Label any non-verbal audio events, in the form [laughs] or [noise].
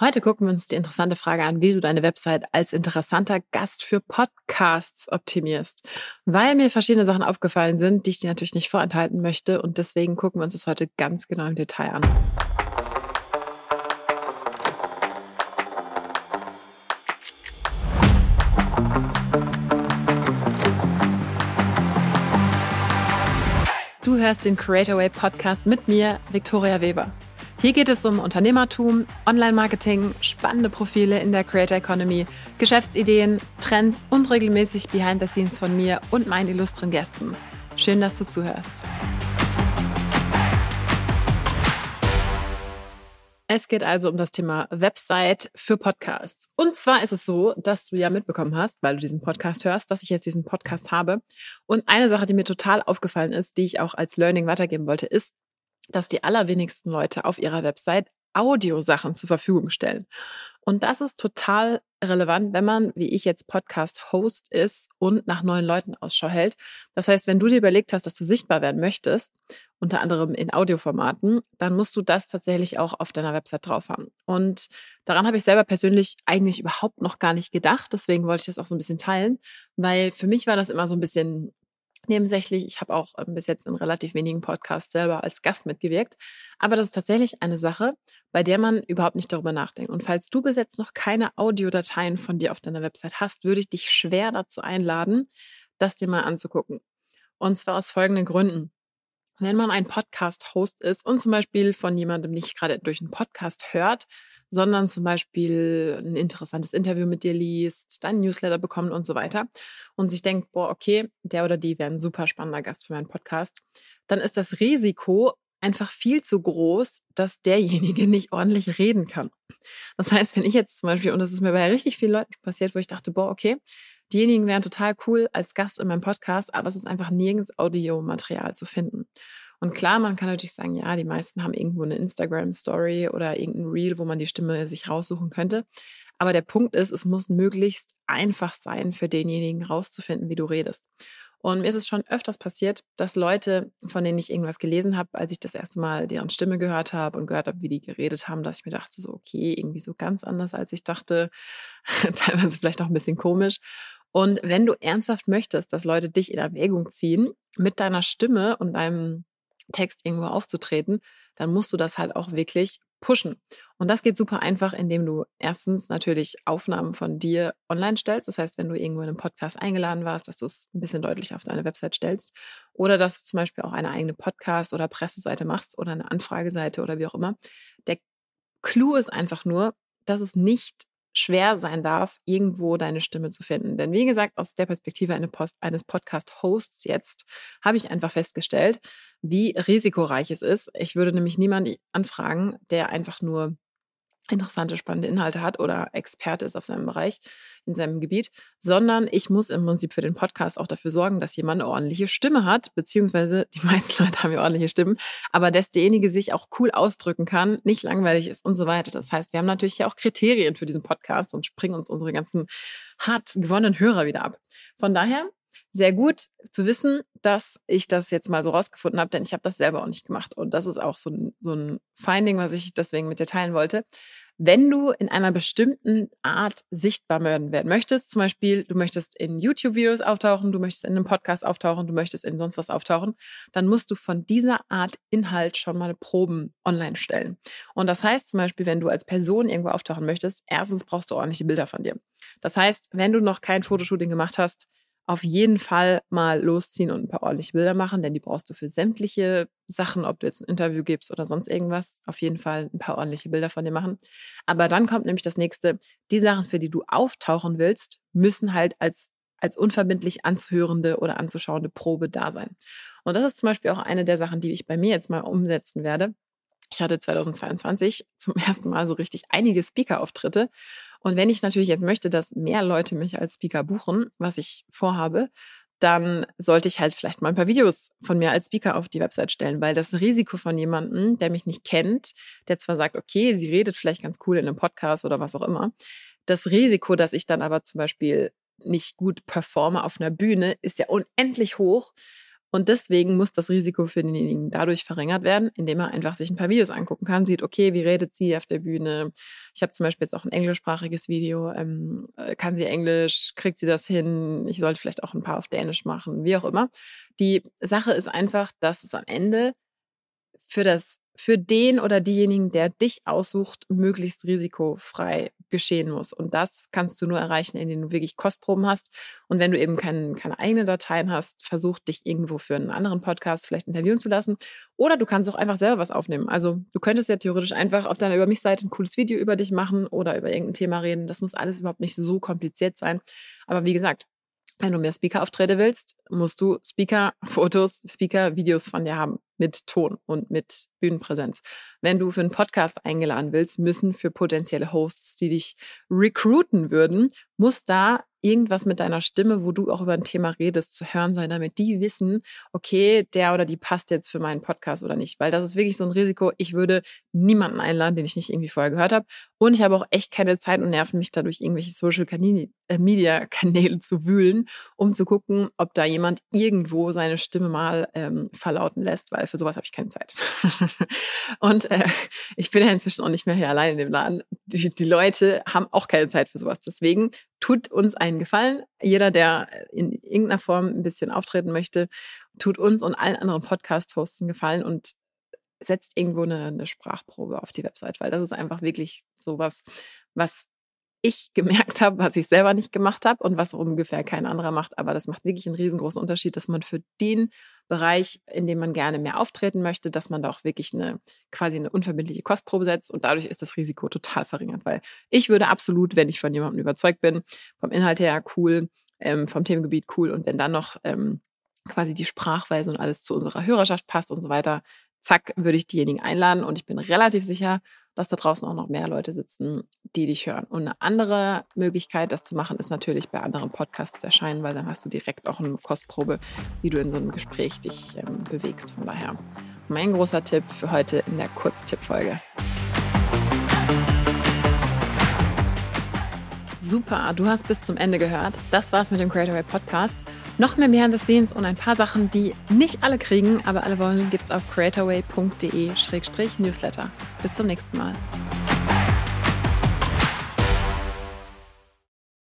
Heute gucken wir uns die interessante Frage an, wie du deine Website als interessanter Gast für Podcasts optimierst. Weil mir verschiedene Sachen aufgefallen sind, die ich dir natürlich nicht vorenthalten möchte und deswegen gucken wir uns das heute ganz genau im Detail an. Du hörst den Creator Way Podcast mit mir, Viktoria Weber. Hier geht es um Unternehmertum, Online-Marketing, spannende Profile in der Creator Economy, Geschäftsideen, Trends und regelmäßig Behind the Scenes von mir und meinen illustren Gästen. Schön, dass du zuhörst. Es geht also um das Thema Website für Podcasts. Und zwar ist es so, dass du ja mitbekommen hast, weil du diesen Podcast hörst, dass ich jetzt diesen Podcast habe. Und eine Sache, die mir total aufgefallen ist, die ich auch als Learning weitergeben wollte, ist, dass die allerwenigsten Leute auf ihrer Website Audiosachen zur Verfügung stellen. Und das ist total relevant, wenn man, wie ich jetzt Podcast-Host ist und nach neuen Leuten Ausschau hält. Das heißt, wenn du dir überlegt hast, dass du sichtbar werden möchtest, unter anderem in Audioformaten, dann musst du das tatsächlich auch auf deiner Website drauf haben. Und daran habe ich selber persönlich eigentlich überhaupt noch gar nicht gedacht. Deswegen wollte ich das auch so ein bisschen teilen, weil für mich war das immer so ein bisschen nebensächlich. Ich habe auch ähm, bis jetzt in relativ wenigen Podcasts selber als Gast mitgewirkt. Aber das ist tatsächlich eine Sache, bei der man überhaupt nicht darüber nachdenkt. Und falls du bis jetzt noch keine Audiodateien von dir auf deiner Website hast, würde ich dich schwer dazu einladen, das dir mal anzugucken. Und zwar aus folgenden Gründen. Wenn man ein Podcast-Host ist und zum Beispiel von jemandem nicht gerade durch einen Podcast hört, sondern zum Beispiel ein interessantes Interview mit dir liest, deinen Newsletter bekommt und so weiter und sich denkt, boah, okay, der oder die wäre ein super spannender Gast für meinen Podcast, dann ist das Risiko einfach viel zu groß, dass derjenige [laughs] nicht ordentlich reden kann. Das heißt, wenn ich jetzt zum Beispiel, und das ist mir bei richtig vielen Leuten passiert, wo ich dachte, boah, okay, diejenigen wären total cool als Gast in meinem Podcast, aber es ist einfach nirgends Audiomaterial zu finden. Und klar, man kann natürlich sagen, ja, die meisten haben irgendwo eine Instagram-Story oder irgendein Reel, wo man die Stimme sich raussuchen könnte. Aber der Punkt ist, es muss möglichst einfach sein, für denjenigen rauszufinden, wie du redest. Und mir ist es schon öfters passiert, dass Leute, von denen ich irgendwas gelesen habe, als ich das erste Mal deren Stimme gehört habe und gehört habe, wie die geredet haben, dass ich mir dachte, so, okay, irgendwie so ganz anders, als ich dachte, [laughs] teilweise vielleicht auch ein bisschen komisch. Und wenn du ernsthaft möchtest, dass Leute dich in Erwägung ziehen, mit deiner Stimme und deinem Text irgendwo aufzutreten, dann musst du das halt auch wirklich pushen. Und das geht super einfach, indem du erstens natürlich Aufnahmen von dir online stellst. Das heißt, wenn du irgendwo in einem Podcast eingeladen warst, dass du es ein bisschen deutlich auf deine Website stellst. Oder dass du zum Beispiel auch eine eigene Podcast- oder Presseseite machst oder eine Anfrageseite oder wie auch immer. Der Clou ist einfach nur, dass es nicht schwer sein darf, irgendwo deine Stimme zu finden. Denn wie gesagt, aus der Perspektive eines Podcast-Hosts jetzt habe ich einfach festgestellt, wie risikoreich es ist. Ich würde nämlich niemanden anfragen, der einfach nur interessante, spannende Inhalte hat oder Experte ist auf seinem Bereich, in seinem Gebiet, sondern ich muss im Prinzip für den Podcast auch dafür sorgen, dass jemand eine ordentliche Stimme hat, beziehungsweise die [laughs] meisten Leute haben ja ordentliche Stimmen, aber dass derjenige sich auch cool ausdrücken kann, nicht langweilig ist und so weiter. Das heißt, wir haben natürlich ja auch Kriterien für diesen Podcast und springen uns unsere ganzen hart gewonnenen Hörer wieder ab. Von daher sehr gut zu wissen, dass ich das jetzt mal so rausgefunden habe, denn ich habe das selber auch nicht gemacht. Und das ist auch so ein, so ein Finding, was ich deswegen mit dir teilen wollte. Wenn du in einer bestimmten Art sichtbar werden möchtest, zum Beispiel du möchtest in YouTube-Videos auftauchen, du möchtest in einem Podcast auftauchen, du möchtest in sonst was auftauchen, dann musst du von dieser Art Inhalt schon mal Proben online stellen. Und das heißt zum Beispiel, wenn du als Person irgendwo auftauchen möchtest, erstens brauchst du ordentliche Bilder von dir. Das heißt, wenn du noch kein Fotoshooting gemacht hast, auf jeden Fall mal losziehen und ein paar ordentliche Bilder machen, denn die brauchst du für sämtliche Sachen, ob du jetzt ein Interview gibst oder sonst irgendwas. Auf jeden Fall ein paar ordentliche Bilder von dir machen. Aber dann kommt nämlich das nächste. Die Sachen, für die du auftauchen willst, müssen halt als als unverbindlich anzuhörende oder anzuschauende Probe da sein. Und das ist zum Beispiel auch eine der Sachen, die ich bei mir jetzt mal umsetzen werde. Ich hatte 2022 zum [laughs] ersten Mal so richtig einige Speaker-Auftritte. Und wenn ich natürlich jetzt möchte, dass mehr Leute mich als Speaker buchen, was ich vorhabe, dann sollte ich halt vielleicht mal ein paar Videos von mir als Speaker auf die Website stellen, weil das Risiko von jemandem, der mich nicht kennt, der zwar sagt, okay, sie redet vielleicht ganz cool in einem Podcast oder was auch immer, das Risiko, dass ich dann aber zum Beispiel nicht gut performe auf einer Bühne, ist ja unendlich hoch. Und deswegen muss das Risiko für denjenigen dadurch verringert werden, indem er einfach sich ein paar Videos angucken kann, sieht, okay, wie redet sie auf der Bühne? Ich habe zum Beispiel jetzt auch ein englischsprachiges Video. Ähm, äh, kann sie Englisch? Kriegt sie das hin? Ich sollte vielleicht auch ein paar auf Dänisch machen, wie auch immer. Die Sache ist einfach, dass es am Ende für das für den oder diejenigen, der dich aussucht, möglichst risikofrei geschehen muss. Und das kannst du nur erreichen, indem du wirklich Kostproben hast. Und wenn du eben kein, keine eigenen Dateien hast, versuch dich irgendwo für einen anderen Podcast vielleicht interviewen zu lassen. Oder du kannst auch einfach selber was aufnehmen. Also du könntest ja theoretisch einfach auf deiner Über mich-Seite ein cooles Video über dich machen oder über irgendein Thema reden. Das muss alles überhaupt nicht so kompliziert sein. Aber wie gesagt, wenn du mehr Speaker-Auftritte willst, musst du Speaker-Fotos, [laughs] Speaker-Videos von dir haben mit Ton und mit Bühnenpräsenz. Wenn du für einen Podcast eingeladen willst, müssen für potenzielle Hosts, die dich recruiten würden, muss da irgendwas mit deiner Stimme, wo du auch über ein Thema redest, zu hören sein, damit die wissen, okay, der oder die passt jetzt für meinen Podcast oder nicht. Weil das ist wirklich so ein Risiko. Ich würde niemanden einladen, den ich nicht irgendwie vorher gehört habe. Und ich habe auch echt keine Zeit und Nerven, mich dadurch irgendwelche Social äh, Media Kanäle zu wühlen, um zu gucken, ob da jemand irgendwo seine Stimme mal ähm, verlauten lässt, weil für sowas habe ich keine Zeit. [laughs] und äh, ich bin ja inzwischen auch nicht mehr hier allein in dem Laden. Die, die Leute haben auch keine Zeit für sowas. Deswegen tut uns einen Gefallen. Jeder, der in irgendeiner Form ein bisschen auftreten möchte, tut uns und allen anderen Podcast-Hosts einen Gefallen und setzt irgendwo eine, eine, Sprachprobe auf die Website, weil das ist einfach wirklich sowas, was ich gemerkt habe, was ich selber nicht gemacht habe und was ungefähr kein anderer macht. Aber das macht wirklich einen riesengroßen Unterschied, dass man für den Bereich, in dem man gerne mehr auftreten möchte, dass man da auch wirklich eine quasi eine unverbindliche Kostprobe setzt und dadurch ist das Risiko total verringert. Weil ich würde absolut, wenn ich von jemandem überzeugt bin, vom Inhalt her cool, ähm, vom Themengebiet cool und wenn dann noch ähm, quasi die Sprachweise und alles zu unserer Hörerschaft passt und so weiter, zack, würde ich diejenigen einladen und ich bin relativ sicher, dass da draußen auch noch mehr Leute sitzen, die dich hören. Und eine andere Möglichkeit, das zu machen, ist natürlich bei anderen Podcasts zu erscheinen, weil dann hast du direkt auch eine Kostprobe, wie du in so einem Gespräch dich ähm, bewegst. Von daher mein großer Tipp für heute in der Kurztippfolge. Super, du hast bis zum Ende gehört. Das war's mit dem Creatorway Podcast. Noch mehr Behind the Scenes und ein paar Sachen, die nicht alle kriegen, aber alle wollen, gibt's auf creatorway.de-newsletter. Bis zum nächsten Mal.